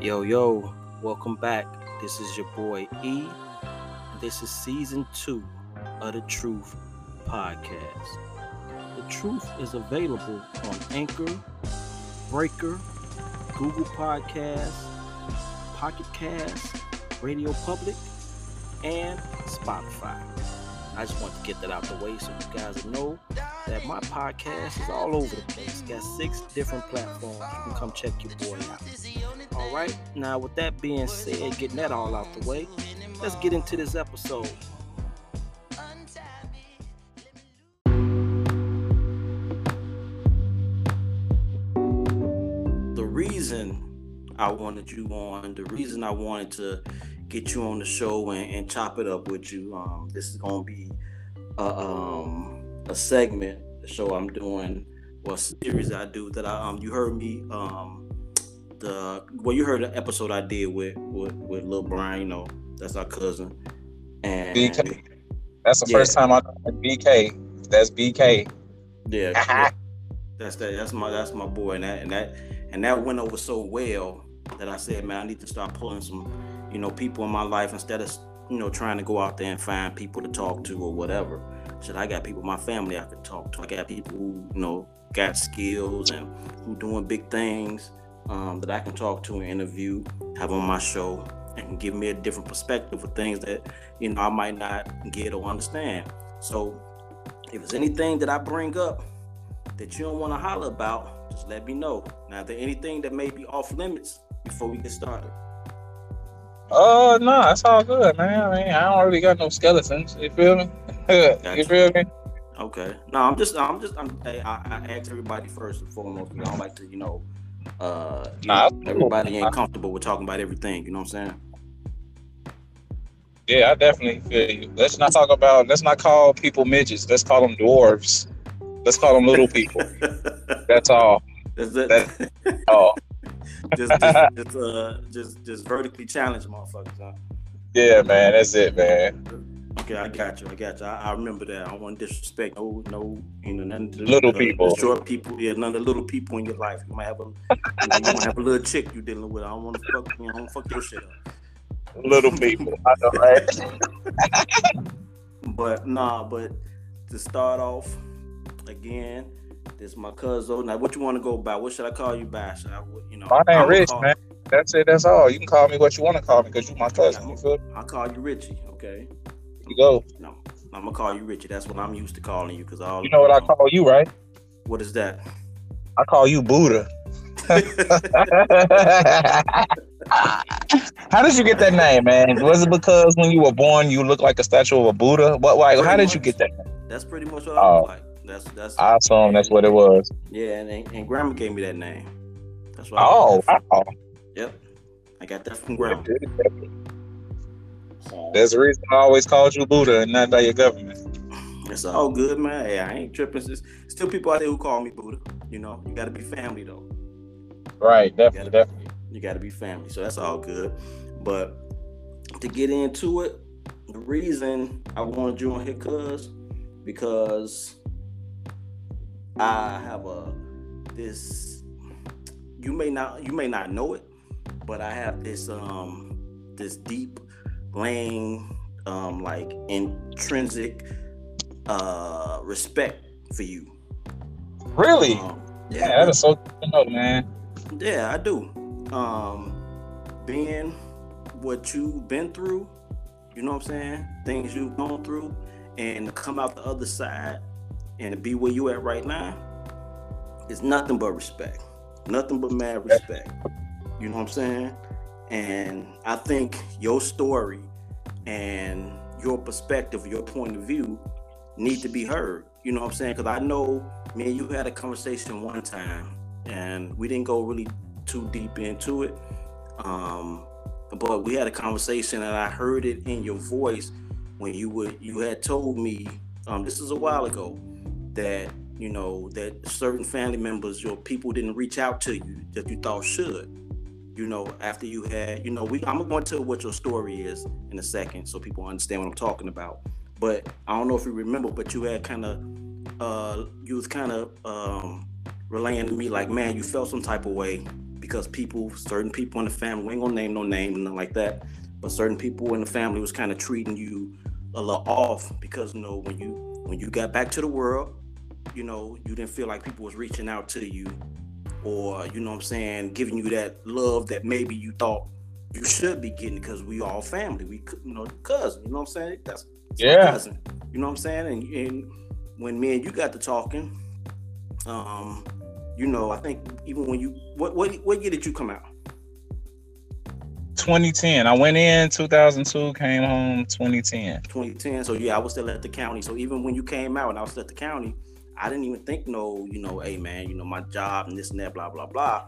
Yo, yo, welcome back. This is your boy E. This is season two of the Truth Podcast. The Truth is available on Anchor, Breaker, Google Podcasts, Pocket Cast, Radio Public, and Spotify. I just want to get that out the way so you guys know that my podcast is all over the place. Got six different platforms. You can come check your boy out. Right. Now, with that being said, getting that all out the way, let's get into this episode. The reason I wanted you on, the reason I wanted to get you on the show and, and chop it up with you, um, this is going to be a, um, a segment, the show I'm doing, or a series I do that I, um, you heard me, um, the, well, you heard the episode I did with, with, with Lil Brian, you know, that's our cousin. And BK. That's the Yeah. first time I BK. That's BK. Yeah, yeah. that's that. That's my that's my boy, and that and that and that went over so well that I said, man, I need to start pulling some, you know, people in my life instead of you know trying to go out there and find people to talk to or whatever. Shit, I got people in my family I could talk to. I got people who you know got skills and who doing big things um, that I can talk to and interview, have on my show, and give me a different perspective of things that you know I might not get or understand. So if there's anything that I bring up that you don't want to holler about, just let me know. Now, if there anything that may be off limits before we get started. Oh no, it's all good, man. I mean, I don't really got no skeletons. You feel me? you feel me? Okay. No, I'm just, I'm just, I'm, I, I I ask everybody first and foremost. I don't like to, you know, uh, Nah, know, everybody ain't comfortable with talking about everything. You know what I'm saying? Yeah, I definitely feel you. Let's not talk about. Let's not call people midgets. Let's call them dwarves. Let's call them little people. That's all. That's it. That- Oh, just, just, just, uh, just, just vertically challenged motherfuckers. Huh? yeah, man. That's it, man. Okay, I got you. I got you. I, I remember that. I don't want to disrespect no, no, you know, none of the Little the- uh, people. the short people. Yeah, none of the little people in your life. You might have a, you, know, you might have a little chick you dealing with. I don't want to fuck, with you know, I don't fuck your shit up. Little people. I know, right? But nah, but to start off again, this my cousin. Now, what you want to go by? What should I call you by? Should I, you know, My name Rich, man. That's it. That's all. You can call me what you want to call me because you my cousin. You feel? I'll call you Richie. Okay. You go. No, I'm gonna call you Richard. That's what I'm used to calling you because all You know what I call you, right? What is that? I call you Buddha. how did you get that name, man? Was it because when you were born you looked like a statue of a Buddha? What? Why? How did you get that? Name? That's pretty much what I Oh. look like. That's that's I assume that's what it was. yeah, and, and, and grandma gave me that name. That's why. Oh, wow. Yep. I got that from grandma. So, There's a reason I always called you Buddha and not by your government. it's all good, man. Hey, I ain't tripping. There's still people out there who call me Buddha. You know, you got to be family though. Right, You definitely, gotta, definitely. you got to be family. So that's all good. But to get into it, the reason I wanted you on here, cuz, because I have a this. You may not you may not know it, but I have this um this deep laying um like intrinsic uh respect for you. Really? Um, Yeah, that is so good know, man. yeah, I do. Um, being what you've been through, you know what I'm saying? Things you've gone through, and to come out the other side and to be where you at right now is nothing but respect. Nothing but mad respect. You know what I'm saying? And I think your story and your perspective, your point of view need to be heard. You know what I'm saying? Because I know me and you had a conversation one time and we didn't go really too deep into it. Um, but we had a conversation and I heard it in your voice when you would you had told me um, this is a while ago that you know that certain family members your people didn't reach out to you that you thought should you know after you had you know we i'm going to tell what your story is in a second so people understand what i'm talking about. But i don't know if you remember but you had kind of uh you was kind of um relaying to me like man you felt some type of way because people, certain people in the family, we ain't gonna name no name, nothing like that, but certain people in the family was kind of treating you a little off because you know when you when you got back to the world, you know you didn't feel like people was reaching out to you, or you know what I'm saying, giving you that love that maybe you thought you should be getting because we all family, we you know cousin, you know what I'm saying? That's, Yeah. cousin, you know what I'm saying? And, and when me and you got to talking, um, you know, I think even when you what what what year did you come out? 2010. I went in 2002, came home 2010. 2010. So yeah, I was still at the county. So even when you came out and I was still at the county, I didn't even think no, you know, hey man, you know, my job and this and that, blah, blah, blah.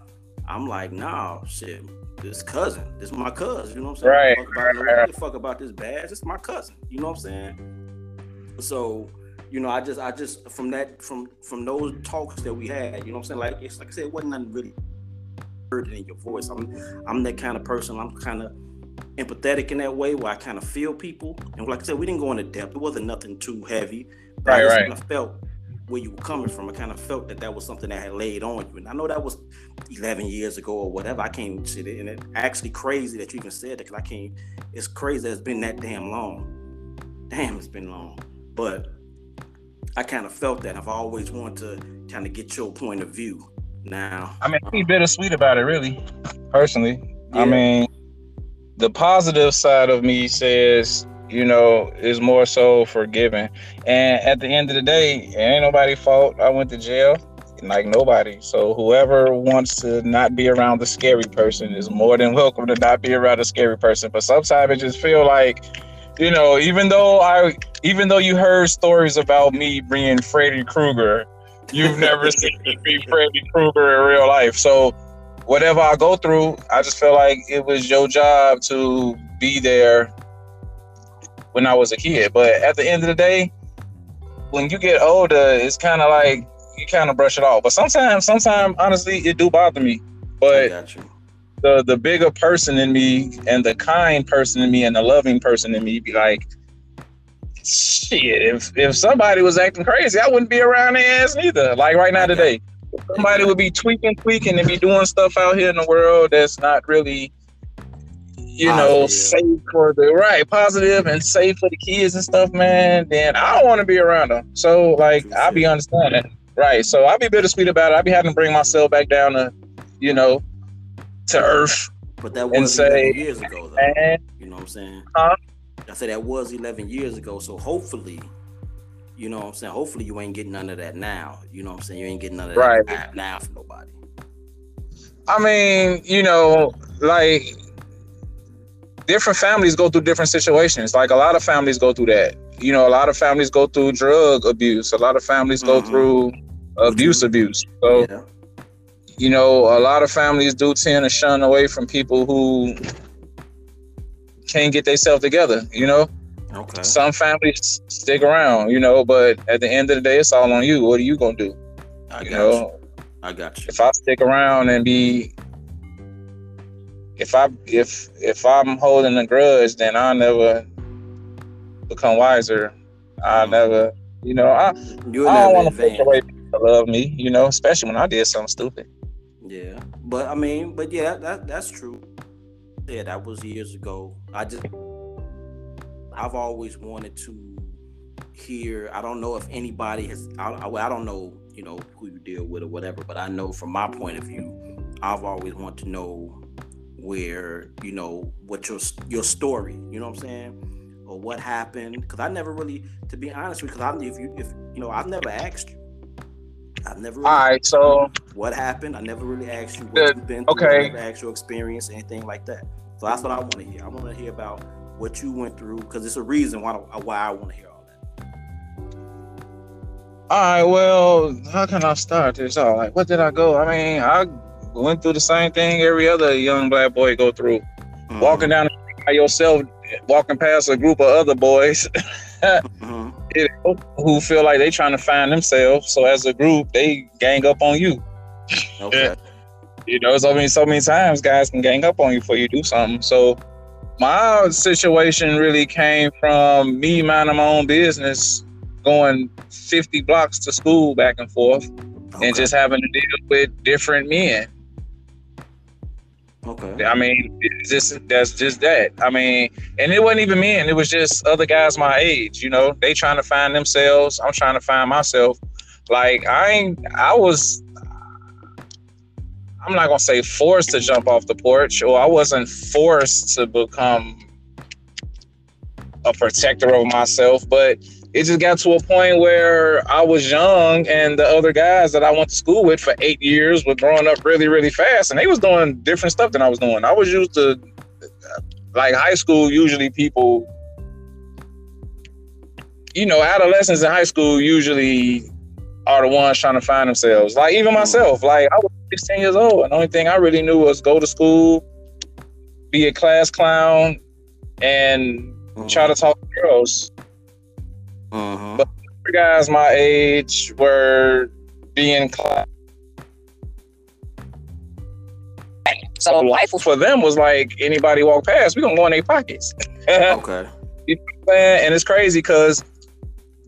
I'm like, nah, shit, this cousin, this is my cousin, you know what I'm saying? Right, Fuck about, right, right. fuck about this badge. Is my cousin, you know what I'm saying? So, you know, I just I just from that from from those talks that we had, you know what I'm saying? Like it's like I said, it wasn't nothing really heard in your voice. I'm I'm that kind of person. I'm kind of empathetic in that way where I kind of feel people. And like I said, we didn't go into depth. It wasn't nothing too heavy. But I Right, just right. of felt where you were coming from. I kind of felt that that was something that had laid on you. And I know that was 11 years ago or whatever. I can't it. And it's actually crazy that you even said that because I can't. It's crazy that it's been that damn long. Damn, it's been long. But I kind of felt that. I've always wanted to kind of get your point of view. Now, I mean, be bittersweet about it, really. Personally, I mean, the positive side of me says, you know, is more so forgiving. And at the end of the day, it ain't nobody fault. I went to jail, like nobody. So whoever wants to not be around the scary person is more than welcome to not be around a scary person. But sometimes it just feel like, you know, even though I, even though you heard stories about me being Freddy Krueger, you've never seen me be Freddy Krueger in real life. So whatever I go through, I just feel like it was your job to be there when I was a kid. But at the end of the day, when you get older, it's kind of like you kind of brush it off. But sometimes, sometimes honestly, it do bother me. But the the bigger person in me and the kind person in me and the loving person in me be like, shit, if if somebody was acting crazy, I wouldn't be around their ass neither. Like right now today. Somebody would be tweaking, tweaking, and be doing stuff out here in the world that's not really, you know, Positive. safe for the right, positive and safe for the kids and stuff, man. Then I don't want to be around them. So, like, I'll be understanding, right? So I'll be bittersweet about it. I'll be having to bring myself back down to, you know, to earth. But that was say, 11 years ago, though. And You know what I'm saying? Huh? I said that was 11 years ago. So hopefully, you know what I'm saying? Hopefully you ain't getting none of that now. You know what I'm saying? You ain't getting none of that Right. now from nobody. I mean, you know, like different families go through different situations. Like a lot of families go through that. You know, a lot of families go through drug abuse. A lot of families go Mhm. through abuse abuse. So, yeah. you know, a lot of families do tend to shun away from people who can't get themselves together, you know? Okay. Some families stick around, you know, but at the end of the day, it's all on you. What are you gonna do? I got You you. know, I got you. if I stick around and be if I if if I'm holding a grudge, then I'll never become wiser. I'll Mhm. never, you know, I, I don't want to take away people love me, you know, especially when I did something stupid. Yeah, but I mean, but yeah, that that's true. Yeah, that was years ago. I just, I've always wanted to hear. I don't know if anybody has. I, I, I don't know, you know, who you deal with or whatever. But I know from my point of view, I've always wanted to know where, you know, what your your story. You know what I'm saying, or what happened? Because I never really, to be honest with you, because I if you if you know, I've never asked you. I've never. Really All right, so what happened. I never really asked you what The- you've been through. okay. I never asked your experience, anything like that. So that's what I want to hear. I want to hear about what you went through because it's a reason why why I want to hear all that. all right, well, how can I start this off? Like, what did I go? I mean, I went through the same thing every other young black boy go through. Mhm. Walking down by yourself, walking past a group of other boys. Mhm. you know, who feel like they trying to find themselves. So as a group, they gang up on you. Okay. You know, so many so many times guys can gang up on you before you do something. So my situation really came from me minding my own business, going 50 blocks to school back and forth, Okay. and just having to deal with different men. Okay. I mean, just that's just that. I mean, and it wasn't even men. It was just other guys my age. You know, they trying to find themselves. I'm trying to find myself. Like I ain't. I was. I'm not gonna say forced to jump off the porch, or I wasn't forced to become a protector of myself, but it just got to a point where I was young and the other guys that I went to school with for eight years were growing up really, really fast and they was doing different stuff than I was doing. I was used to like high school, usually people, you know, adolescents in high school usually are the ones trying to find themselves. Like even mm. myself, like I was 16 years old and the only thing I really knew was go to school, be a class clown, and try mm. to talk to girls. Uh-huh. But guys my age were being class. So life for them was like anybody walk past, we gonna go in their pockets. okay. You know and it's crazy because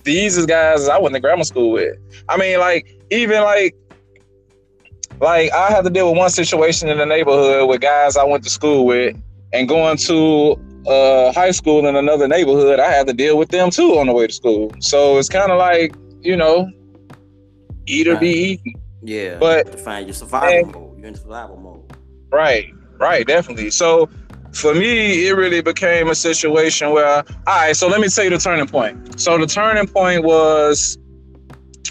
these is guys I went to grammar school with. I mean, like even like like I had to deal with one situation in the neighborhood with guys I went to school with, and going to uh, high school in another neighborhood, I had to deal with them too on the way to school. So it's kind of like, you know, eat or right. be eaten. Yeah. But to find your survival mode. You're in survival mode. Right. Right. Definitely. So for me, it really became a situation where, all right, so let me tell you the turning point. So the turning point was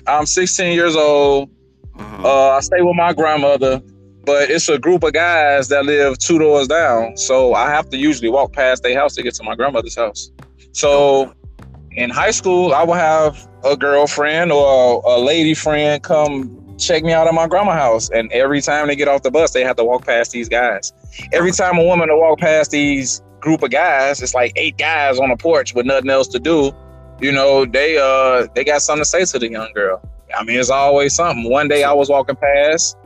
I'm 16 years old. Uh-huh. Uh, I stay with my grandmother but it's a group of guys that live two doors down. So I have to usually walk past their house to get to my grandmother's house. So in high school, I would have a girlfriend or a, lady friend come check me out at my grandma's house. And every time they get off the bus, they have to walk past these guys. Every time a woman to walk past these group of guys, it's like eight guys on a porch with nothing else to do. You know, they uh they got something to say to the young girl. I mean, it's always something. One day I was walking past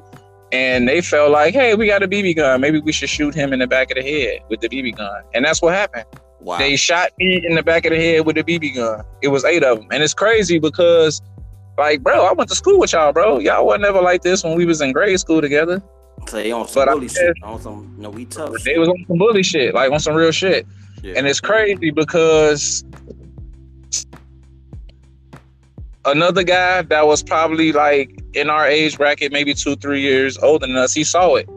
and they felt like, hey, we got a BB gun. Maybe we should shoot him in the back of the head with the BB gun. And that's what happened. Wow. They shot me in the back of the head with the BB gun. It was eight of them. And it's crazy because, like, bro, I went to school with y'all, bro. Y'all wasn't never like this when we was in grade school together. So they on some but bully shit. On some, no, we tough. They was on some bully shit, like on some real shit. Yeah. And it's crazy because another guy that was probably like in our age bracket, maybe two, three years older than us, he saw it.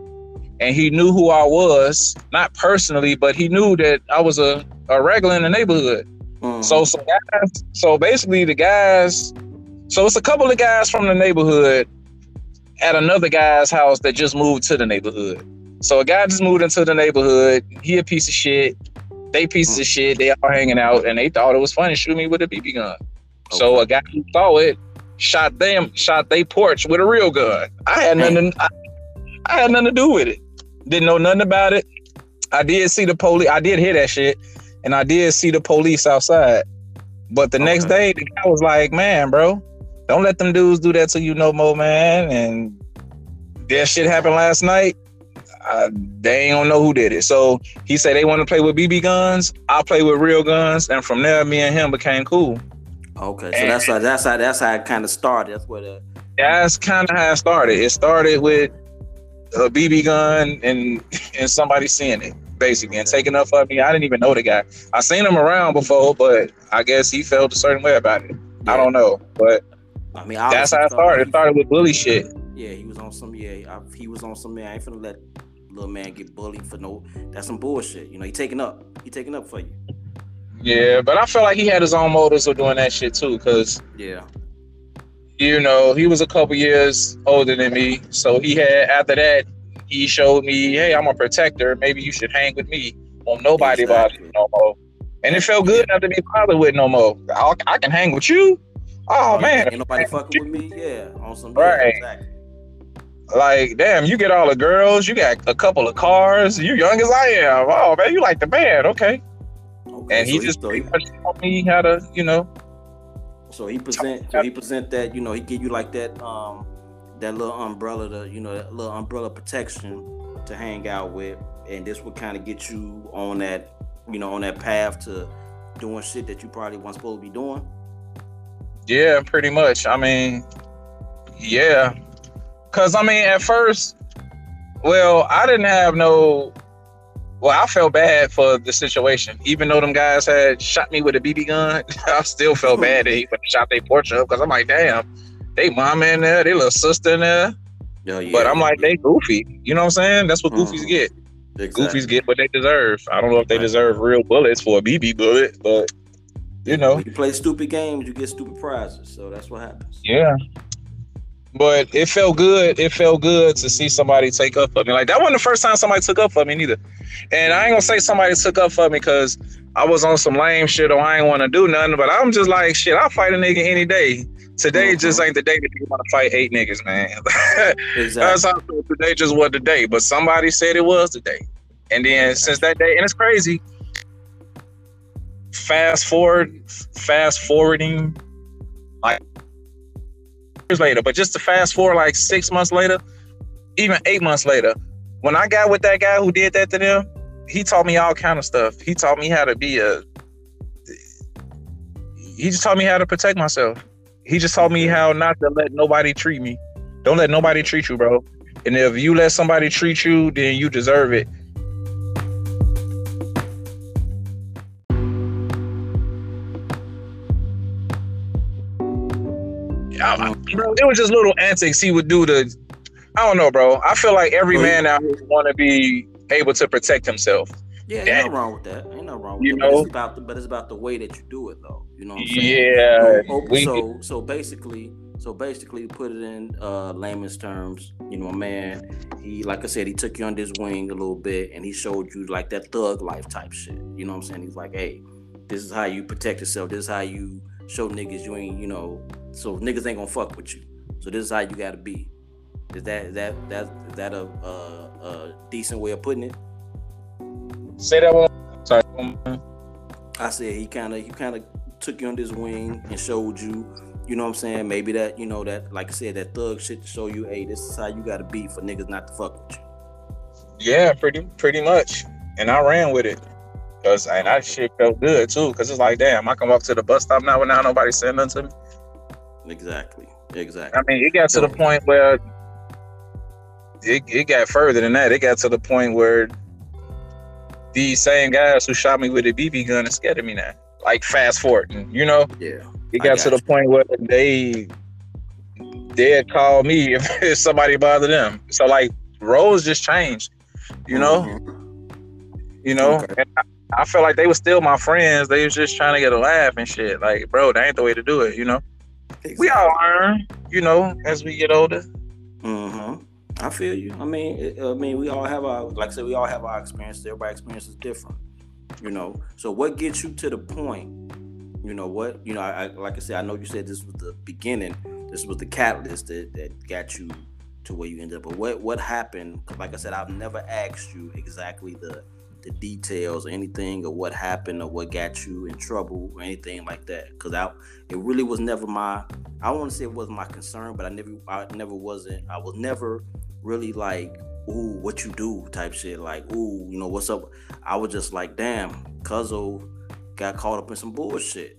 And he knew who I was, not personally, but he knew that I was a, a regular in the neighborhood. Mm-hmm. So guys, so basically the guys, so it's a couple of guys from the neighborhood at another guy's house that just moved to the neighborhood. So a guy just moved into the neighborhood. He a piece of shit. They pieces of shit. They all hanging out, and they thought it was funny shoot me with a BB gun. Okay. So a guy who saw it shot them, shot they porch with a real gun. I had nothing. I, I had nothing to do with it. Didn't know nothing about it. I did see the police. I did hear that shit, and I did see the police outside. But the okay. next day, the guy was like, "Man, bro, don't let them dudes do that to you no more, man." And that shit happened last night. I, they ain't gonna know who did it. So he said they want to play with BB guns. I play with real guns, and from there, me and him became cool. Okay, so and that's how that's how that's how it kind of started. That's where the that's kind of how it started. It started with a BB gun and and somebody seeing it basically and taking up for me. I didn't even know the guy. I seen him around before, but I guess he felt a certain way about it. Yeah. I don't know, but I mean, that's how it started. It started with bully shit. Yeah, he was on some. Yeah, he was on some. Man, I ain't finna let little man get bullied for no. That's some bullshit. You know, he taking up. He taking up for you. Yeah, but I feel like he had his own motives of doing that shit too, cause yeah, you know, he was a couple years older than me, so he had after that he showed me, hey, I'm a protector. Maybe you should hang with me. Won't nobody exactly. bother you no more. And it felt good not to be bothered with no more. i I, can hang with you. Oh, oh man, ain't nobody fucking with me. Yeah, on some right. exactly. Like, damn, you get all the girls, you got a couple of cars, you young as I am. Oh man, you like the band, okay. Okay, and he so just he, pretty much taught me how to, you know. So he present, so he present that, you know, he give you like that, um, that little umbrella, to, you know, that little umbrella protection to hang out with, and this would kind of get you on that, you know, on that path to doing shit that you probably weren't supposed to be doing. Yeah, pretty much. I mean, yeah, cause I mean, at first, well, I didn't have no. Well, I felt bad for the situation, even though them guys had shot me with a BB gun. I still felt bad that he shot their portrait up because I'm like, damn, they mama in there, they little sister in there. Yeah, yeah, but I'm like, they goofy. You know what I'm saying? That's what goofies mm-hmm. get. Exactly. Goofies get what they deserve. I don't know if they deserve real bullets for a BB bullet, but you know, when you play stupid games, you get stupid prizes. So that's what happens. Yeah. But it felt good. It felt good to see somebody take up for me. Like that wasn't the first time somebody took up for me neither. And I ain't gonna say somebody took up for me because I was on some lame shit or I ain't want to do nothing. But I'm just like shit. I'll fight a nigga any day. Today mm-hmm. just ain't the day that you want to fight eight niggas, man. exactly. That's how today just was the day. But somebody said it was the day. And then since that day, and it's crazy. Fast forward, fast forwarding, years later, but just to fast forward like six months later, even eight months later, when I got with that guy who did that to them, he taught me all kind of stuff. He taught me how to be a. He just taught me how to protect myself. He just taught me how not to let nobody treat me. Don't let nobody treat you, bro. And if you let somebody treat you, then you deserve it. I, bro, it was just little antics he would do to. I don't know, bro. I feel like every man out here want to be able to protect himself. Yeah, ain't nothing wrong with that. Ain't nothing wrong with you Know? It's about the, but it's about the way that you do it, though. You know what I'm saying? Yeah. So, we, so, so basically, so basically, put it in uh, layman's terms. You know, a man, he like I said, he took you under his wing a little bit, and he showed you like that thug life type shit. You know what I'm saying? He's like, hey, this is how you protect yourself. This is how you show niggas you ain't, you know, so niggas ain't gonna fuck with you. So this is how you gotta be. Is that is that that is that a, a, a decent way of putting it? Say that one. Sorry. I said he kind of he kind of took you under his wing and showed you, you know what I'm saying? Maybe that you know that like I said that thug shit to show you, hey, this is how you gotta be for niggas not to fuck with you. Yeah, pretty pretty much. And I ran with it. Cause and that shit felt good too. Cause it's like, damn, I can walk to the bus stop now without nobody saying nothing to me. Exactly. Exactly. I mean, it got to the point where it, it got further than that. It got to the point where these same guys who shot me with a BB gun are scared of me now. Like fast forward, you know? Yeah. It got, got to you. the point where they they'd call me if, if somebody bothered them. So like roles just changed, you know? Mm-hmm. You know, okay. I, I felt like they were still my friends. They was just trying to get a laugh and shit. Like, bro, that ain't the way to do it, you know? Exactly. We all learn, you know, as we get older. Mm-hmm. I feel you. I mean, I mean, we all have our, like I said, we all have our experiences. Everybody's experience is different, you know. So, what gets you to the point? You know what? You know, I, I, like I said, I know you said this was the beginning. This was the catalyst that, that got you to where you ended up. But what what happened? Like I said, I've never asked you exactly the the details or anything or what happened or what got you in trouble or anything like that. Because I it really was never my I want to say it was my concern but I never I never wasn't I was never really like ooh what you do? type shit. Like ooh you know what's up? I was just like damn Cuzzo got caught up in some bullshit.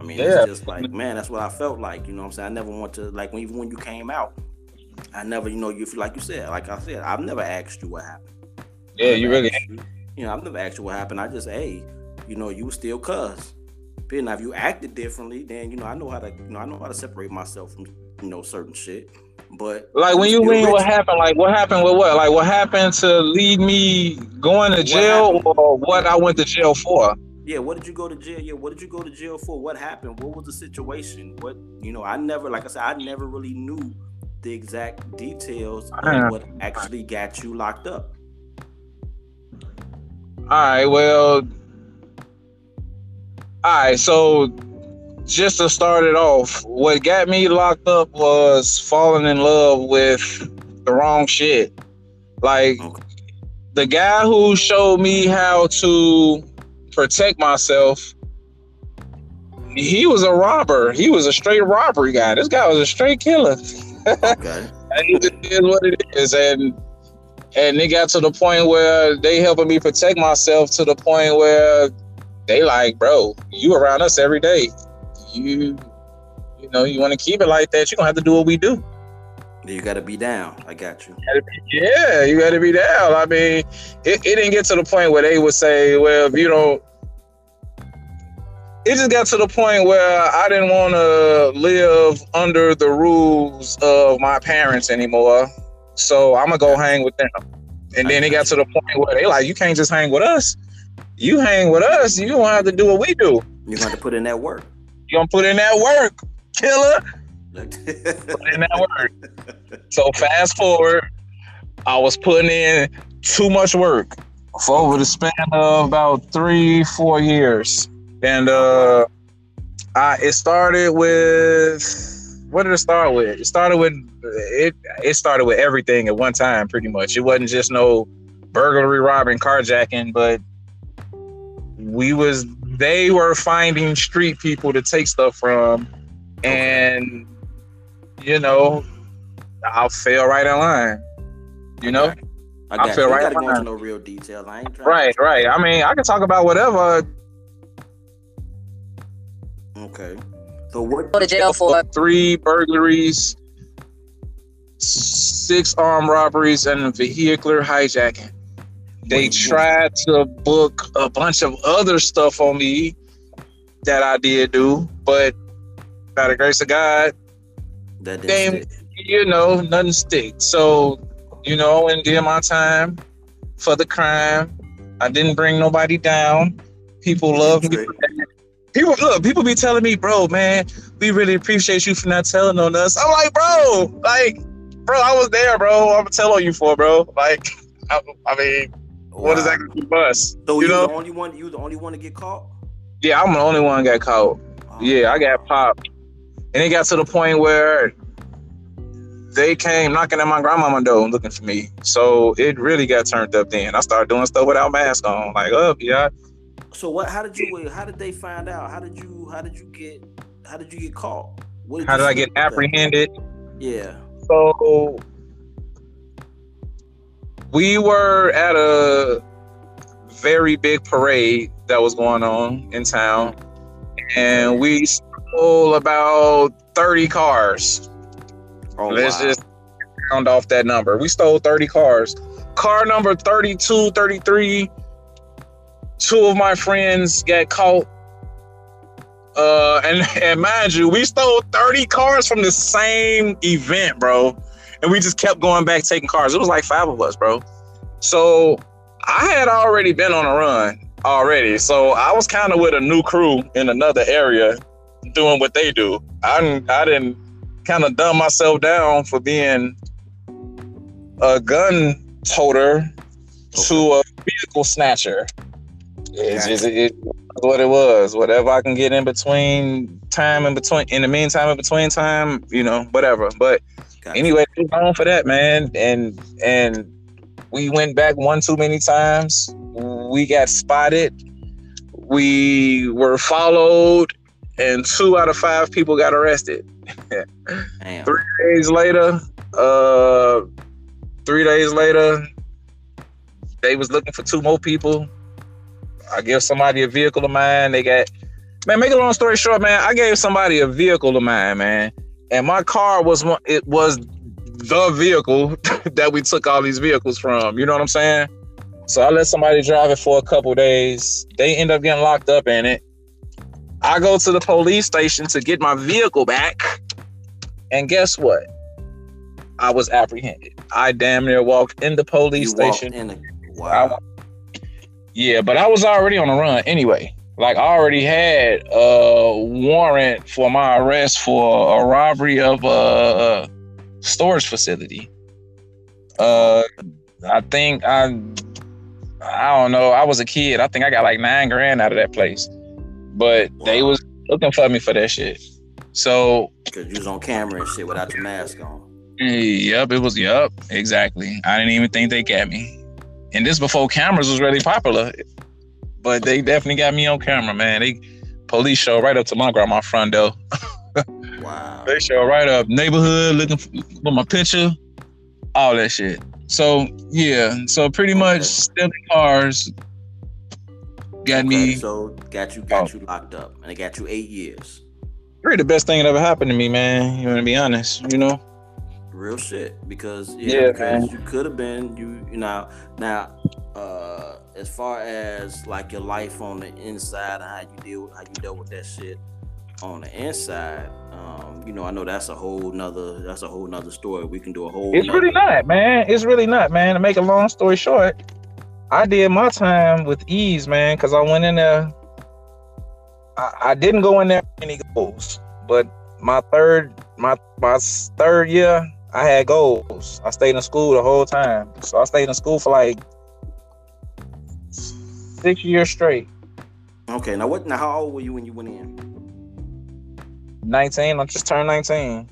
I mean yeah. it's just like man that's what I felt like you know what I'm saying? I never want to like when, even when you came out I never you know you like you said like I said I've never asked you what happened. Yeah you really you, you know, I've never asked you what happened. I just, hey, you know, you were still cuz. But now if you acted differently, then you know, I know how to, you know, I know how to separate myself from, you know, certain shit. But like when you mean what happened, like what happened with what? Like what happened to lead me going to jail what or what I went to jail for? Yeah, what did you go to jail? Yeah, what did you go to jail for? What happened? What was the situation? What you know, I never like I said, I never really knew the exact details of what actually got you locked up. All right, well, all right, so just to start it off, what got me locked up was falling in love with the wrong shit. Like the guy who showed me how to protect myself, he was a robber. He was a straight robbery guy. This guy was a straight killer. Okay. and it is what it is. And and it got to the point where they helping me protect myself to the point where they like, bro, you around us every day. You, you know, you want to keep it like that. You're gonna have to do what we do. You got to be down. I got you. Yeah, you got to be down. I mean, it, it didn't get to the point where they would say, well, if you don't, it just got to the point where I didn't want to live under the rules of my parents anymore. So I'm gonna go hang with them. And then it got to the point where they like, you can't just hang with us. You hang with us, you don't have to do what we do. You got to put in that work. You gonna put in that work, killer. put in that work. So fast forward, I was putting in too much work for over the span of about three, four years. And uh I it started with what did it start with? It started with it it started with everything at one time pretty much. It wasn't just no burglary, robbing, carjacking, but we was they were finding street people to take stuff from and you know I fell right in line. You know? I, got I feel you. right gotta go into no real details. I ain't. Right, right. I mean, I can talk about whatever. Okay. So what? Go to jail for three burglaries, six armed robberies, and a vehicular hijacking. They tried to book a bunch of other stuff on me that I did do, but by the grace of God, That Damn. didn't you know, nothing sticks. So, you know, and did my time for the crime. I didn't bring nobody down. People love me. Straight. for that. People look, people be telling me, bro, man, we really appreciate you for not telling on us. I'm like, bro, like, bro, I was there, bro. I'm gonna tell on you for, bro. Like, I, I mean, what is Wow. that gonna do for us? So you you know? the only one. You the only one to get caught. Yeah, I'm the only one got caught. Oh, Yeah, I got popped. And it got to the point where they came knocking at my grandmama door looking for me. So it really got turned up then. I started doing stuff without mask on. Like, oh yeah. So what? How did you? How did they find out? How did you? How did you get? How did you get caught? What How did I get with that? apprehended? Yeah. So we were at a very big parade that was going on in town. And we stole about 30 cars. Oh, Let's wow. just round off that number. We stole 30 cars. Car number 32, 33. Two of my friends got caught. Uh, and, and mind you, we stole 30 cars from the same event, bro. And we just kept going back taking cars. It was like five of us, bro. So I had already been on a run already. So I was kind of with a new crew in another area doing what they do. I didn't, I didn't kind of dumb myself down for being a gun toter to a vehicle snatcher. It's just it, was what it was. Whatever I can get in between time in between in the meantime in between time, you know, whatever. But Gotcha. anyway, on for that, man. And and we went back one too many times. We got spotted. We were followed, and two out of five people got arrested. Three days later, uh, three days later, they was looking for two more people. I give somebody a vehicle of mine. They got man. Make a long story short, man. I gave somebody a vehicle of mine, man, and my car was one. It was the vehicle that we took all these vehicles from. You know what I'm saying? So I let somebody drive it for a couple days. They end up getting locked up in it. I go to the police station to get my vehicle back. And guess what? I was apprehended. I damn near walked in the police You station. the- wow. Yeah, but I was already on the run anyway. Like I already had a warrant for my arrest for a robbery of a storage facility. Uh, I think I, I don't know. I was a kid. I think I got like nine grand out of that place, but they was looking for me for that shit. So Cause you was on camera and shit without your mask on. Yep, it was. Yep, exactly. I didn't even think they got me, and this before cameras was really popular. But they definitely got me on camera, man. They police show right up to my grandma front door. Wow. They show right up neighborhood looking for, for my picture, all that shit. So yeah, so pretty much stealing cars got Okay, me. so got you got Oh. you locked up, and it got you eight years. Really, the best thing that ever happened to me, man. You want to be honest, you know. Real shit. Because yeah, Yeah, because you could have been you you know now uh as far as like your life on the inside and how you deal how you dealt with that shit on the inside, um, you know, I know that's a whole nother that's a whole nother story. We can do a whole It's nother- really not, man. It's really not, man. To make a long story short, I did my time with ease, man, because I went in there. I, I didn't go in there with any goals, but my third, my my third year, I had goals. I stayed in school the whole time, so I stayed in school for like six years straight. Okay, now what now how old were you when you went in? Nineteen, I just turned nineteen.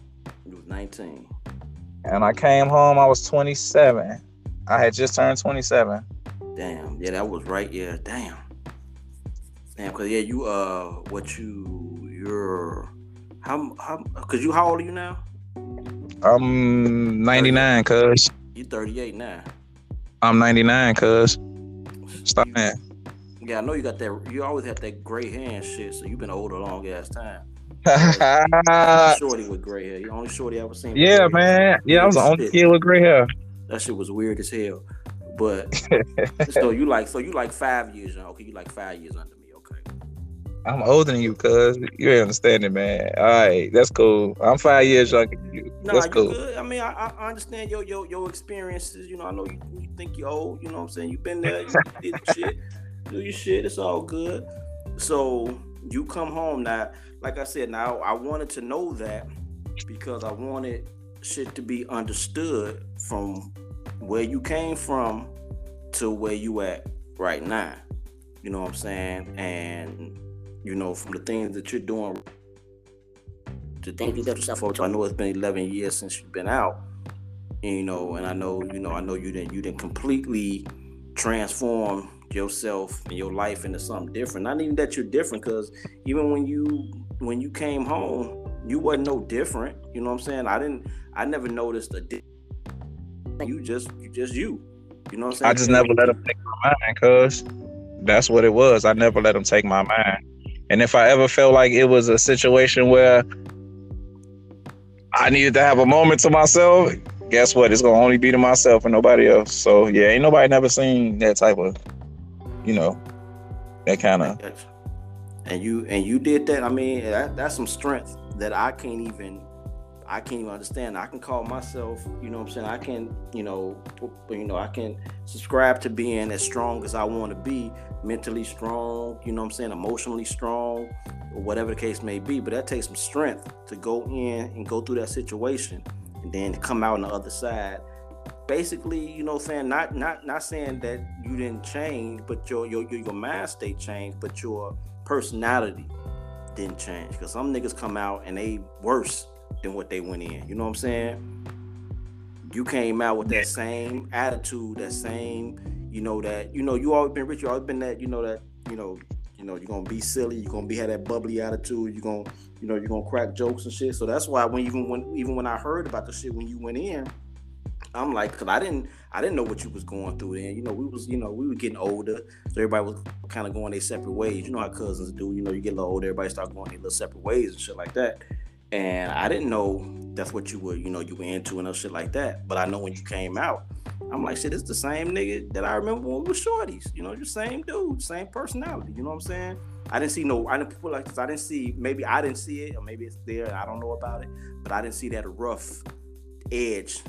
You was 19. and I came home. I was 27. I had just turned 27. Damn. Yeah, that was right. Yeah, damn. Damn, cause yeah, you uh what you you're how how cause you how old are you now? I'm 99, cuz. You 38 now. I'm 99, cuz. Stop that. Yeah, I know you got that you always had that gray hair shit, so you've been older a long ass time. Shorty with gray hair. You only shorty I ever seen. yeah, man. Yeah, I was the only Shit. kid with gray hair. That shit was weird as hell. But so you like so you like five years. Okay, you like five years under. I'm older than you, cuz. You ain't understanding, man. All right, that's cool. I'm five years younger than you. Nah, That's you cool. good. I mean, I, I- understand your your your experiences. You know, I know you, you think you're old. You know what I'm saying? You've been there. You did shit. Do your shit. It's all good. So you come home now. Like I said, now I wanted to know that because I wanted shit to be understood from where you came from to where you at right now. You know what I'm saying? And you know, from the things that you're doing the things you got yourself for. I know it's been 11 years since you've been out, you know, and I know, you know, I know you didn't, you didn't completely transform yourself and your life into something different. Not even that you're different, because even when you when you came home, you wasn't no different. You know what I'm saying? I didn't, I never noticed a di- You just, you just you. You know what I'm saying? I just never let them take my mind, cuz. That's what it was. I never let them take my mind. And if I ever felt like it was a situation where I needed to have a moment to myself, guess what? It's gonna only be to myself and nobody else. So yeah, ain't nobody never seen that type of, you know, that kind of. And you and you did that. I mean, that, that's some strength that I can't even I can't even understand. I can call myself, you know what I'm saying? I can, you know, you know, I can subscribe to being as strong as I want to be, mentally strong, you know what I'm saying, emotionally strong, or whatever the case may be. But that takes some strength to go in and go through that situation and then to come out on the other side. Basically, you know, what I'm saying not not not saying that you didn't change, but your your your, your mind state changed, but your personality didn't change. Because some niggas come out and they worse than what they went in. You know what I'm saying? You came out with that same attitude, that same, you know, that, you know, you always been rich, you always been that, you know, that, you know, you know, you're gonna be silly, you're gonna be have that bubbly attitude, you're gonna, you know, you're gonna crack jokes and shit. So that's why when even when even when I heard about the shit when you went in, I'm like, cause I didn't I didn't know what you was going through then. You know, we was, you know, we were getting older. So everybody was kind of going their separate ways. You know how cousins do, you know, you get a little older, everybody start going their little separate ways and shit like that. And I didn't know that's what you were, you know, you were into and other shit like that. But I know when you came out, I'm like, shit, it's the same nigga that I remember when we were shorties. You know, the same dude, same personality. You know what I'm saying? I didn't see no, I didn't put like this. I didn't see, maybe I didn't see it, or maybe it's there I don't know about it. But I didn't see that rough edge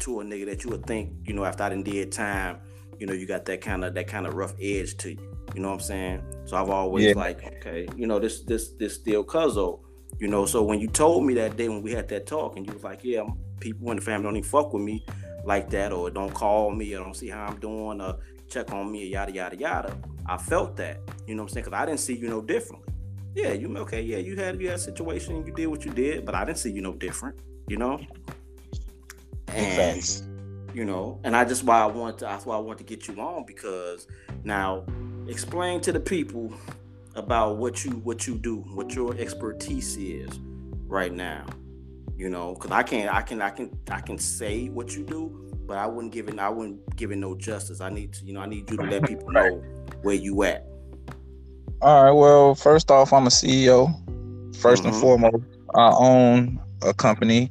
to a nigga that you would think, you know, after I done did time, you know, you got that kind of that kind of rough edge to you. You know what I'm saying? So I've always Yeah. like, okay, you know, this this this still Cuzzo. You know, so when you told me that day when we had that talk, and you was like, yeah, people in the family don't even fuck with me like that, or don't call me, or don't see how I'm doing, or check on me, or yada yada yada. I felt that, you know what I'm saying? Because I didn't see you no differently. Yeah, you okay? Yeah, you had you had a situation, you did what you did, but I didn't see you no different. You know. And you know and i just why i want to that's why i want to get you on because now explain to the people about what you what you do what your expertise is right now you know because i can't i can i can i can say what you do but i wouldn't give it i wouldn't give it no justice i need to you know i need you to let people know where you at All right. Well, first off, I'm a CEO. 1st and Mhm. foremost, I own a company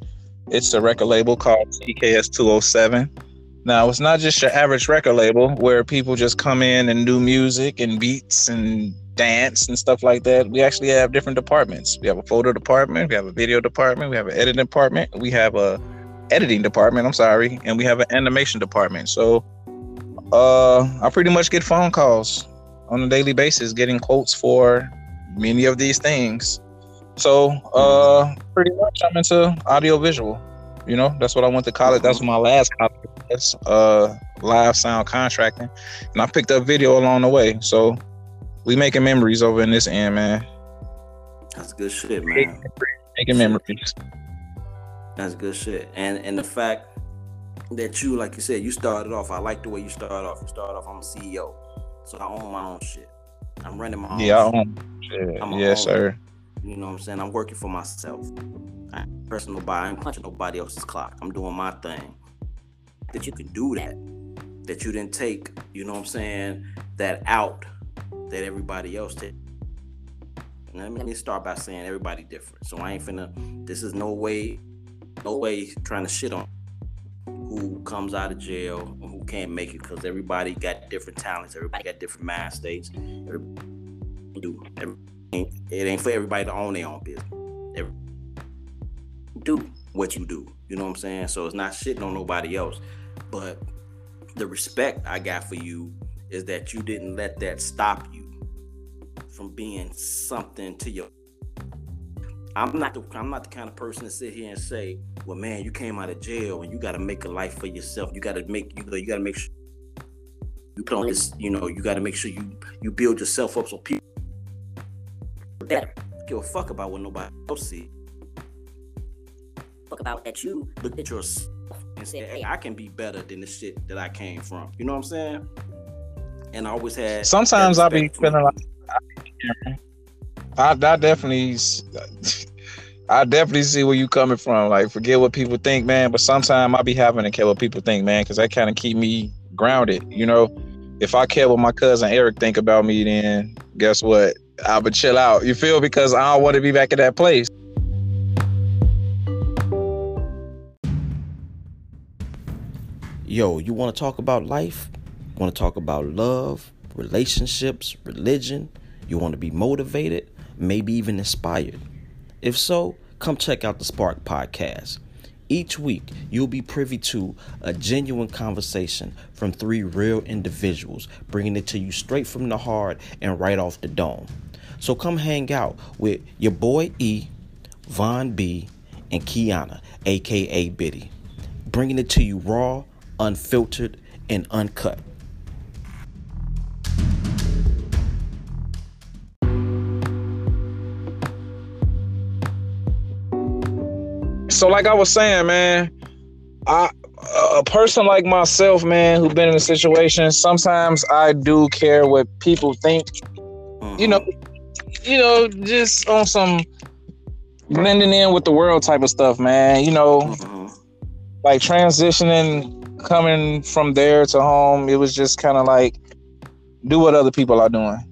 It's a record label called TKS 207. Now, it's not just your average record label where people just come in and do music and beats and dance and stuff like that. We actually have different departments. We have a photo department, we have a video department, we have an editing department, we have a editing department, I'm sorry, and we have an animation department. So uh I pretty much get phone calls on a daily basis getting quotes for many of these things. So uh pretty much I'm into audio visual. You know, that's what I went to college. That's my last college uh live sound contracting. And I picked up video along the way. So we making memories over in this end, man. That's good shit, man. Making memories. That's good shit. And and the fact that you, like you said, you started off. I like the way you started off. You started off. I'm a CEO, so I own my own shit. I'm running my own. Yeah, I own. Shit. I'm yes, owner. sir. You know what I'm saying? I'm working for myself. I ain't pressing nobody. I ain't punching nobody else's clock. I'm doing my thing. That you can do that. That you didn't take, you know what I'm saying, that out that everybody else did. Let me start by saying everybody different. So I ain't finna, this is no way, no way trying to shit on who comes out of jail and who can't make it because everybody got different talents, everybody got different mind states. Do. It ain't for everybody to own their own business. Do what you do. You know what I'm saying? So it's not shitting on nobody else. But the respect I got for you is that you didn't let that stop you from being something to your I'm not the I'm not the kind of person to sit here and say, "Well, man, you came out of jail and you got to make a life for yourself. You got to make you you got to make sure you put on this. You know, you got to make sure you you build yourself up so people better. Give a fuck about what nobody else see. Fuck about that you look at yourself and say, "Hey, I can be better than the shit that I came from." You know what I'm saying? And I always had. Sometimes that I be respect for- feeling like I, I definitely, I definitely see where you coming from. Like, forget what people think, man. But sometimes I be having to care what people think, man, because that kind of keep me grounded. You know, if I care what my cousin Eric think about me, then guess what? I would chill out. You feel? Because I don't want to be back at that place. Yo, you want to talk about life? Want to talk about love, relationships, religion? You want to be motivated, maybe even inspired? If so, come check out the Spark Podcast. Each week, you'll be privy to a genuine conversation from three real individuals, bringing it to you straight from the heart and right off the dome. So come hang out with your boy E, Von B, and Kiana, aka Biddy, bringing it to you raw, unfiltered, and uncut. So like I was saying, man, I a person like myself, man, who been in a situation, sometimes I do care what people think. You know, you know, just on some blending in with the world type of stuff, man. You know, Mhm. like transitioning coming from there to home, it was just kind of like do what other people are doing.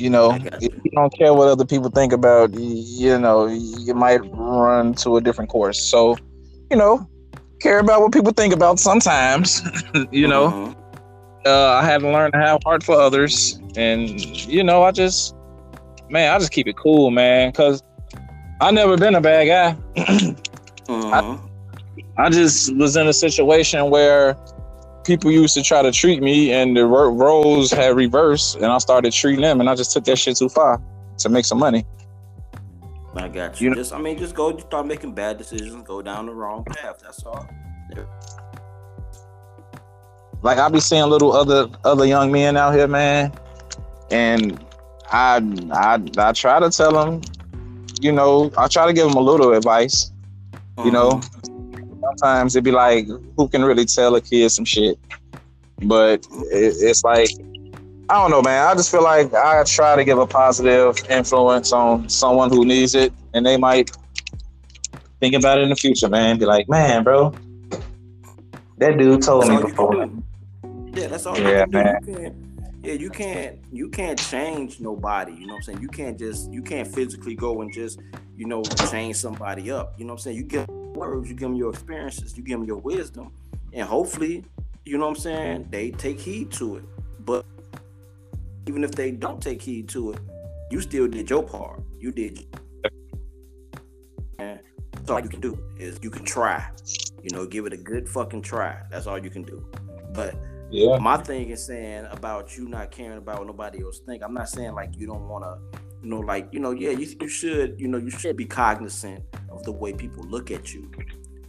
You know, I if you. you don't care what other people think about, you know, you might run to a different course. So, you know, care about what people think about sometimes. you know, Mhm. uh, I haven't learned to have heart for others, and you know, I just, man, I just keep it cool, man, because I never been a bad guy. Mhm. I just was in a situation where people used to try to treat me, and the roles had reversed, and I started treating them, and I just took that shit too far to make some money. I got you. You know- just, I mean, just go start making bad decisions, go down the wrong path. That's all. Like I be seeing little other other young men out here, man, and I I I try to tell them, you know, I try to give them a little advice. You know, Mhm. Sometimes it'd be like, who can really tell a kid some shit? But it, it's like, I don't know, man. I just feel like I try to give a positive influence on someone who needs it, and they might think about it in the future, man. Be like, man, bro, that dude told That's me before. Yeah, that's all Yeah, man. do. You can't, yeah, you can't you can't change nobody. You know what I'm saying? You can't just you can't physically go and just, you know, change somebody up. You know what I'm saying? You get words, you give them your experiences, you give them your wisdom, and hopefully, you know what I'm saying, they take heed to it. But even if they don't take heed to it, you still did your part. You did. And that's all you can do is you can try. You know, give it a good fucking try. That's all you can do. But Yeah. my thing is saying about you not caring about what nobody else think. I'm not saying like you don't want to, you know, like you know, yeah, you, you should, you know, you should be cognizant of the way people look at you.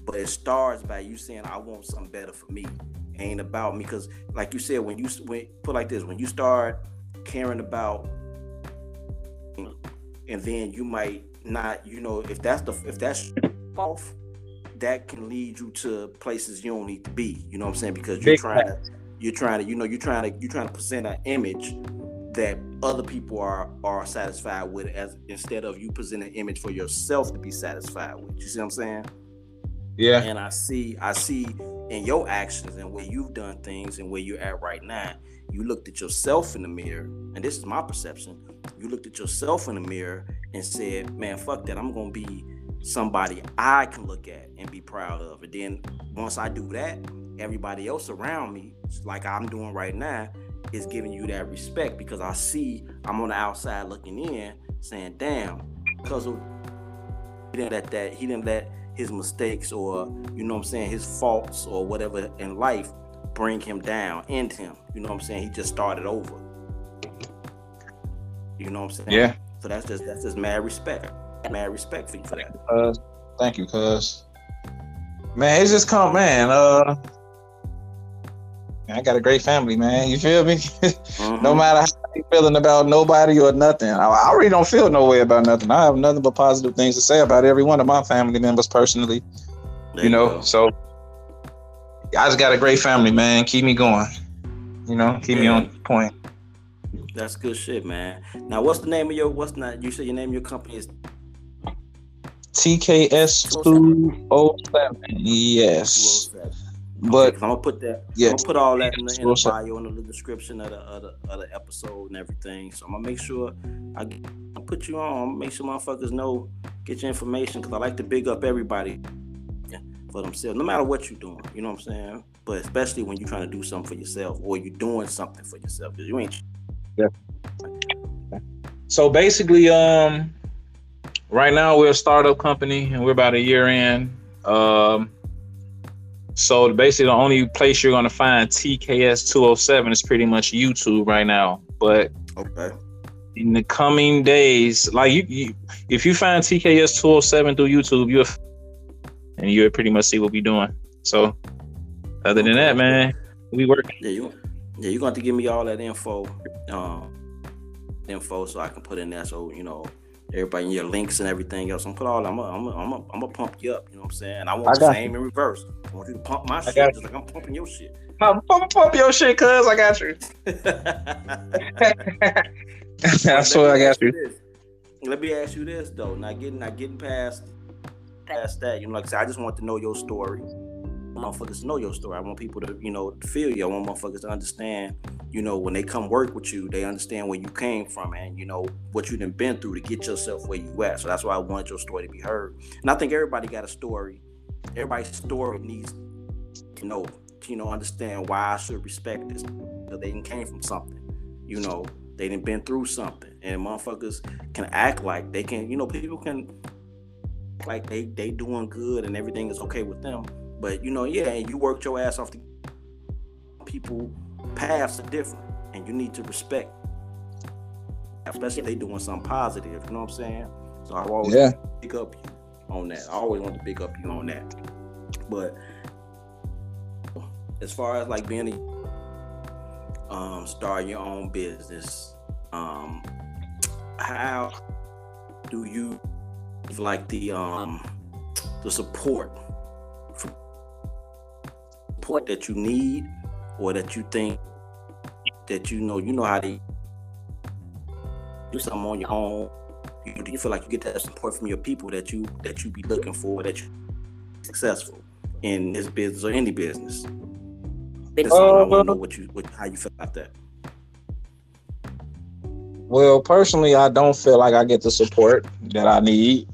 But it starts by you saying, "I want something better for me." It ain't about me because, like you said, when you when put like this, when you start caring about, and then you might not, you know, if that's the if that's off, that can lead you to places you don't need to be. You know what I'm saying? Because you're Big trying to you're trying to you know you're trying to you're trying to present an image that other people are are satisfied with as instead of you presenting an image for yourself to be satisfied with. You see what i'm saying? Yeah. and i see i see in your actions and where you've done things and where you're at right now you looked at yourself in the mirror and this is my perception you looked at yourself in the mirror and said man fuck that i'm gonna be somebody i can look at and be proud of. And then once i do that everybody else around me like i'm doing right now is giving you that respect because i see i'm on the outside looking in saying damn because of he didn't let that he didn't let his mistakes or you know what i'm saying his faults or whatever in life bring him down end him you know what i'm saying he just started over you know what i'm saying Yeah. so that's just that's just mad respect mad respect for you for that Cuz. Thank you, cuz. Man, it's just come, man. Uh, I got a great family, man. You feel me? Mhm. no matter how you feeling about nobody or nothing, I, I really don't feel no way about nothing. I have nothing but positive things to say about every one of my family members personally. There you know, go. so I just got a great family, man. Keep me going. You know, keep me on point. that's good shit man now what's the name of your what's not you said your name of your company is TKS two oh seven. Yes. 207 But I'm gonna put that. Yeah. I'm gonna put all that in the, in the bio in the description of the, of the of the episode and everything. So I'm gonna make sure I, I put you on. Make sure motherfuckers know get your information because I like to big up everybody for themselves, no matter what you're doing. You know what I'm saying? But especially when you're trying to do something for yourself or you're doing something for yourself because you ain't. Yeah. So basically, um, right now we're a startup company and we're about a year in. Um, so basically, the only place you're gonna find TKS 207 is pretty much YouTube right now. But Okay. in the coming days, like you, you if you find TKS 207 through YouTube, you'll and you'll pretty much see what we're doing. So, other than that, man, we work. Yeah, you. Yeah, you're going to have to give me all that info, um, info, so I can put in there. So you know, everybody your links and everything else. I'm put all. I'm. I'm. I'm. I'm gonna pump you up. You know what I'm saying? I want I the same in reverse. I want you to pump my shit got just like I'm pumping your shit. Pump, pump, pump your shit, cuz I got you. I swear I got you. This. Let me ask you this though. Not getting, not getting past, past that. You know, like I said, I just want to know your story. Motherfuckers to know your story. I want people to, you know, feel you. I want motherfuckers to understand. You know, when they come work with you, they understand where you came from and you know what you done been through to get yourself where you at. So that's why I wanted your story to be heard. And I think everybody got a story. Everybody's story needs to know, to, you know, understand why I should respect this. Because they came from something. You know, they done been through something. And motherfuckers can act like they can, you know, people can like they they doing good and everything is okay with them. But you know, yeah, you worked your ass off to people paths are different and you need to respect especially if they doing something positive, you know what I'm saying? So I always Yeah. pick up you on that. I always want to pick up you on that. But as far as like being a um start your own business, um how do you like the um the support support that you need or that you think that you know you know how to do something on your own. You, do you feel like you get that support from your people that you that you be looking for that you successful in this business or any business. That's all I want to know what you what, how you feel about that. Well, personally, I don't feel like I get the support that I need.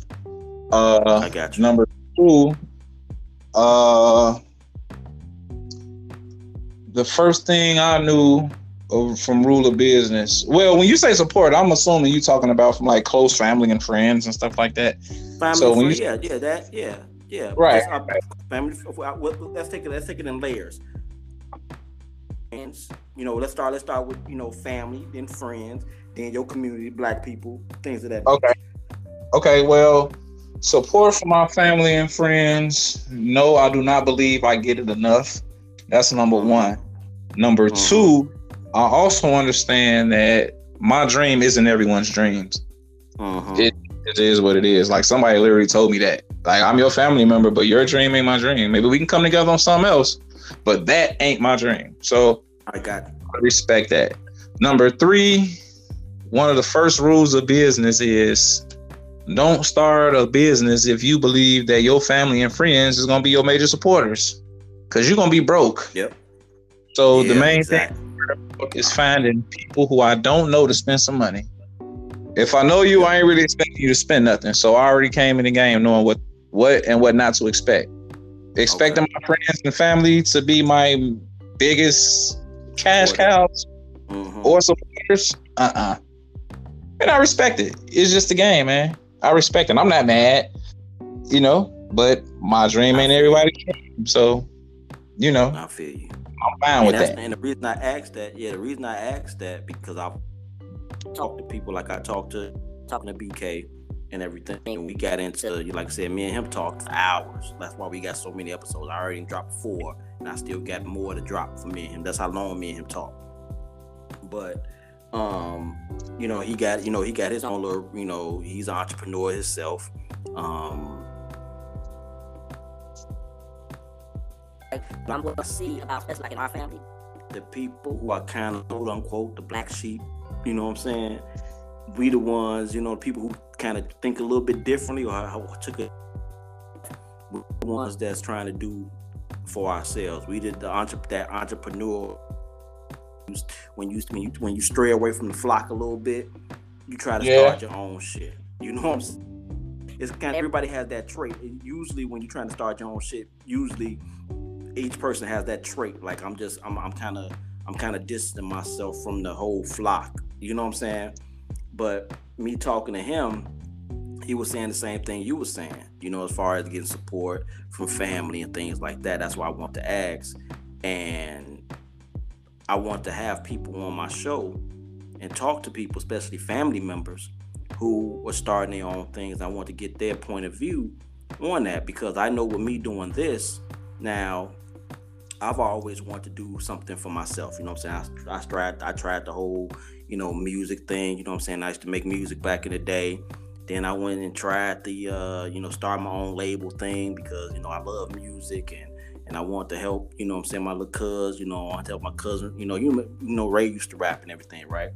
Uh, I got you. number two, Uh, the first thing I knew from rule of business. Well, when you say support, I'm assuming you talking about from like close family and friends and stuff like that. Family, So when you- yeah, yeah, that, yeah, yeah. Right, uh, family. Let's take it. Let's take it in layers. Friends, you know, let's start. Let's start with you know family, then friends, then your community, black people, things of that. Okay. Okay, well, support from my family and friends. No, I do not believe I get it enough. That's number one. Number Mhm. two, I also understand that my dream isn't everyone's dreams. Mhm. It- It is what it is. Like somebody literally told me that. Like I'm your family member, but your dream ain't my dream. Maybe we can come together on something else, but that ain't my dream. So I got. I respect that. Number three, one of the first rules of business is don't start a business if you believe that your family and friends is gonna be your major supporters. Cause you're gonna be broke. Yep. So the main exactly. thing is finding people who I don't know to spend some money. If I know you, I ain't really expecting you to spend nothing. So I already came in the game knowing what what and what not to expect. Expecting my friends and family to be my biggest cash cows Mhm. or supporters, uh uh And I respect it. It's just a game, man. I respect it. I'm not mad, you know, but my dream ain't everybody's dream. So, you know, I feel you. I'm fine And, with that. and the reason I asked that, yeah, the reason I asked that because I've talked to people like I talked to talking to BK and everything. And we got into you like I said, me and him talked for hours. That's why we got so many episodes. I already dropped four, and I still got more to drop for me and him. That's how long me and him talk. But um, you know, he got you know he got his own little you know he's an entrepreneur himself. Um, I'm going to see about, especially like in our family, the people who are kind of quote unquote the black sheep, you know what I'm saying? We the ones, you know, the people who kind of think a little bit differently or how took it. We're the ones that's trying to do for ourselves. We did the entre- that entrepreneur. When you when you when you stray away from the flock a little bit, you try to Yeah. start your own shit. You know what I'm saying? It's kind of everybody has that trait. And usually, when you're trying to start your own shit, usually each person has that trait. Like I'm just I'm I'm kind of I'm kind of distancing myself from the whole flock. You know what I'm saying? But me talking to him, he was saying the same thing you were saying. You know, as far as getting support from family and things like that. That's why I want to ask, and I want to have people on my show and talk to people, especially family members who are starting their own things. I want to get their point of view on that because I know with me doing this now, I've always wanted to do something for myself. You know what I'm saying? I, I tried I tried the whole, you know, music thing. You know what I'm saying? I used to make music back in the day. Then I went and tried the, uh, you know, start my own label thing because you know I love music and and I want to help. You know what I'm saying? My little cuz, you know, I want to help my cousin. You know, you, you know Ray used to rap and everything, right?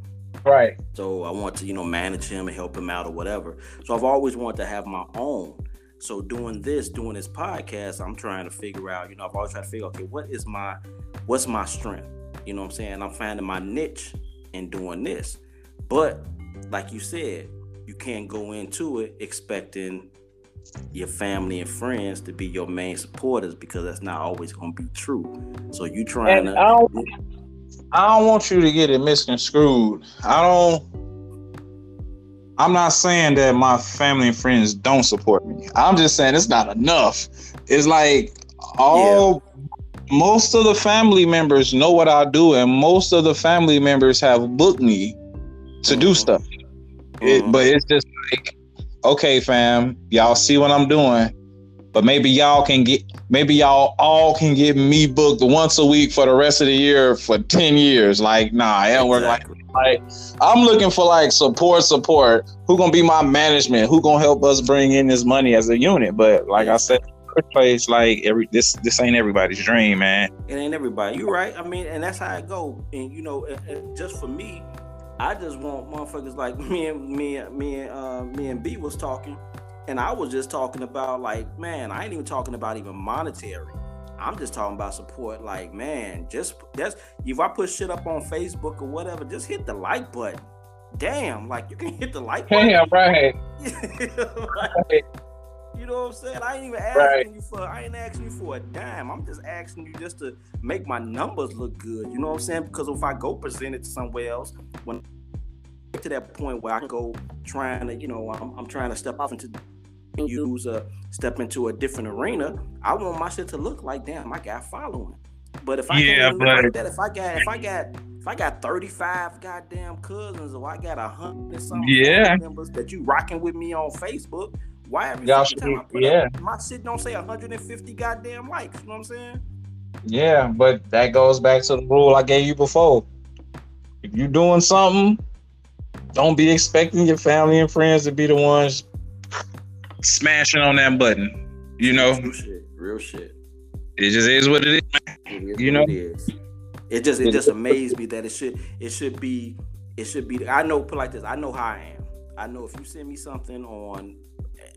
Right. So I want to, you know, manage him and help him out or whatever. So I've always wanted to have my own. So doing this, doing this podcast, I'm trying to figure out, you know, I've always tried to figure, okay, what is my what's my strength? You know what I'm saying? I'm finding my niche in doing this. But like you said, you can't go into it expecting your family and friends to be your main supporters because that's not always gonna be true. So you trying And to I don't, I don't want you to get it misconstrued. I don't. I'm not saying that my family and friends don't support me. I'm just saying it's not enough. It's like all most of the family members know what I do, and most of the family members have booked me to do Mhm. stuff. It, Mhm. but it's just like, okay, fam, y'all see what I'm doing, but maybe y'all can get, maybe y'all all can get me booked once a week for the rest of the year for ten years. Like, nah, it don't work like Exactly. like I'm looking for like support, support. Who gonna be my management? Who gonna help us bring in this money as a unit? But like I said, first place, like every this this ain't everybody's dream, man. It ain't everybody. You're right. I mean, and that's how it go. And you know, and, and just for me, I just want motherfuckers like me and me and me and uh, me and B was talking, and I was just talking about like, man, I ain't even talking about even monetary. I'm just talking about support. Like, man, just that's if I put shit up on Facebook or whatever, just hit the like button. Damn, like you can hit the like button. right. Like, You know what I'm saying? I ain't even asking right. you for. I ain't asking you for a dime. I'm just asking you just to make my numbers look good. You know what I'm saying? Because if I go present it to somewhere else, when to that point where I go trying to, you know, I'm, I'm trying to step off into use a step into a different arena. I want my shit to look like, damn, I got following. But if I yeah, but like that, if I got, if I got, if I got 35 goddamn cousins, or I got a hundred something yeah. members that you rocking with me on Facebook, why every time I put yeah. up, my shit don't say 150 goddamn likes? You know what I'm saying? Yeah, but that goes back to the rule I gave you before. If you're doing something, don't be expecting your family and friends to be the ones smashing on that button. You know, real shit. Real shit. It just is what it is. It is you know, it is. It just it just amazed me that it should it should be it should be. I know put like this. I know how I am. I know if you send me something on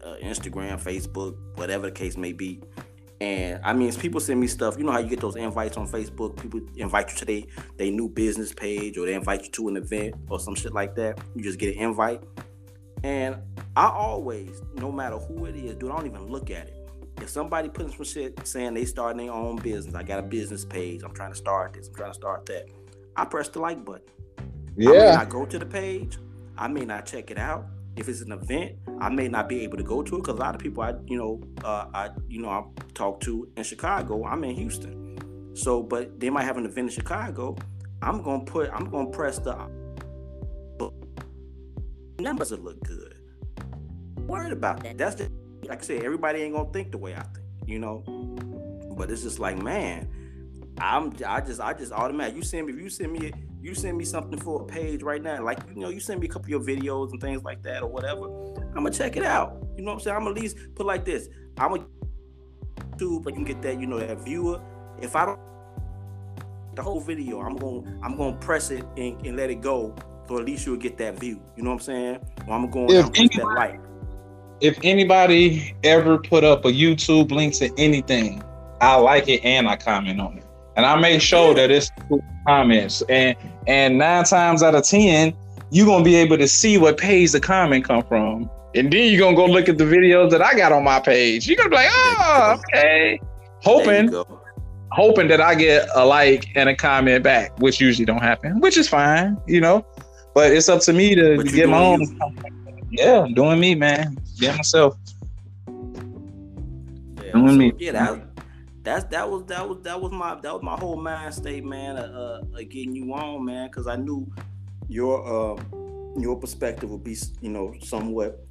uh, Instagram, Facebook, whatever the case may be, and I mean, people send me stuff. You know how you get those invites on Facebook? People invite you to their they new business page, or they invite you to an event or some shit like that. You just get an invite, and I always, no matter who it is, dude, I don't even look at it. If somebody puts some shit saying they starting their own business, I got a business page, I'm trying to start this, I'm trying to start that, I press the like button. Yeah. I may not go to the page, I may not check it out. If it's an event, I may not be able to go to it because a lot of people I, you know, uh, I, you know, I talk to in Chicago. I'm in Houston, so but they might have an event in Chicago. I'm gonna put, I'm gonna press the numbers will look good. Worried about that. That's the like I said, everybody ain't gonna think the way I think, you know. But it's just like, man, I'm I just I just automatic. You send me if you send me you send me something for a page right now, like you know, you send me a couple of your videos and things like that or whatever. I'm gonna check it out. You know what I'm saying? I'm at least put like this. I'm a YouTube, but you can get that, you know, that viewer. If I don't the whole video, I'm gonna I'm gonna press it and, and let it go so at least you'll get that view. You know what I'm saying? Well, I'm going to anybody, that like. If anybody ever put up a YouTube link to anything, I like it and I comment on it, and I make sure that it's comments. And and nine times out of ten, you're gonna be able to see what page the comment come from, and then you're gonna go look at the videos that I got on my page. You're gonna be like, oh, okay, hoping hoping that I get a like and a comment back, which usually don't happen, which is fine, you know. But it's up to me to get my own. You. Yeah, doing me, man. Get myself. Yeah, doing so, me. Yeah, that, that's that was that was that was my that was my whole mind state, man. Uh, uh getting you on, man, because I knew your uh your perspective would be, you know, somewhat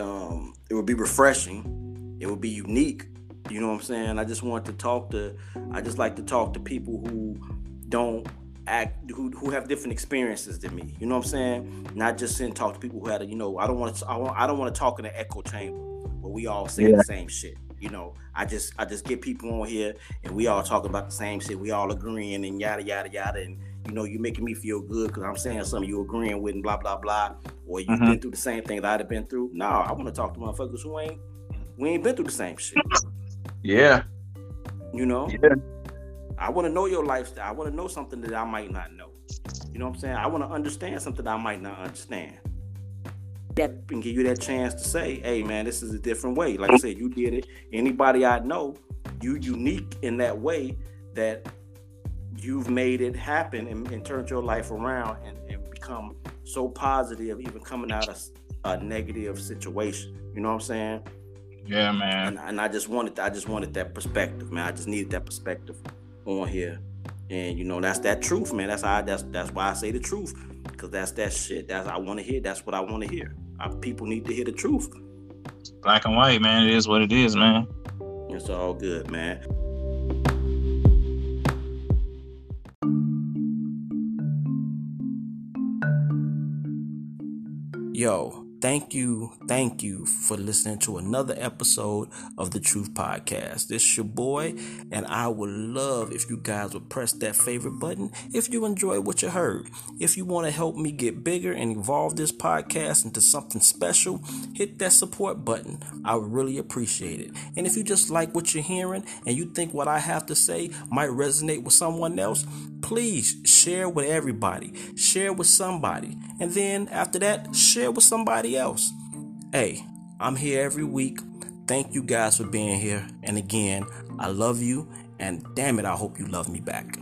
um it would be refreshing. It would be unique. You know what I'm saying? I just want to talk to I just like to talk to people who don't act who, who have different experiences than me. You know what I'm saying? Not just sit and talk to people who had a, you know, I don't want to I, want, I don't want to talk in an echo chamber where we all say yeah. the same shit. You know, I just I just get people on here and we all talking about the same shit. We all agreeing and yada yada yada and you know, you making me feel good because I'm saying something you agreeing with and blah blah blah, or you've mm-hmm. been through the same thing that I'd have been through. No, I want to talk to motherfuckers who ain't we ain't been through the same shit. Yeah. You know? Yeah. I want to know your lifestyle. I want to know something that I might not know. You know what I'm saying? I want to understand something I might not understand. That and give you that chance to say, "Hey, man, this is a different way." Like I said, you did it. Anybody I know, you unique in that way that you've made it happen and, and turned your life around and, and, become so positive, even coming out of a negative situation. You know what I'm saying? Yeah, man. And, and I just wanted, I just wanted that perspective, man. I just needed that perspective on here. And you know, that's that truth, man. That's how I, that's that's why I say the truth. Cause that's that shit. That's I want to hear. That's what I want to hear. People need to hear the truth. Black and white, man. It is what it is, man. It's all good, man. Yo, Thank you, thank you for listening to another episode of the Truth Podcast. This is your boy, and I would love if you guys would press that favorite button if you enjoy what you heard. If you want to help me get bigger and evolve this podcast into something special, hit that support button. I would really appreciate it. And if you just like what you're hearing and you think what I have to say might resonate with someone else, please share with everybody, share with somebody, and then after that, share with somebody else. Hey, I'm here every week. thank you guys for being here. And again, I love you, and damn it, I hope you love me back.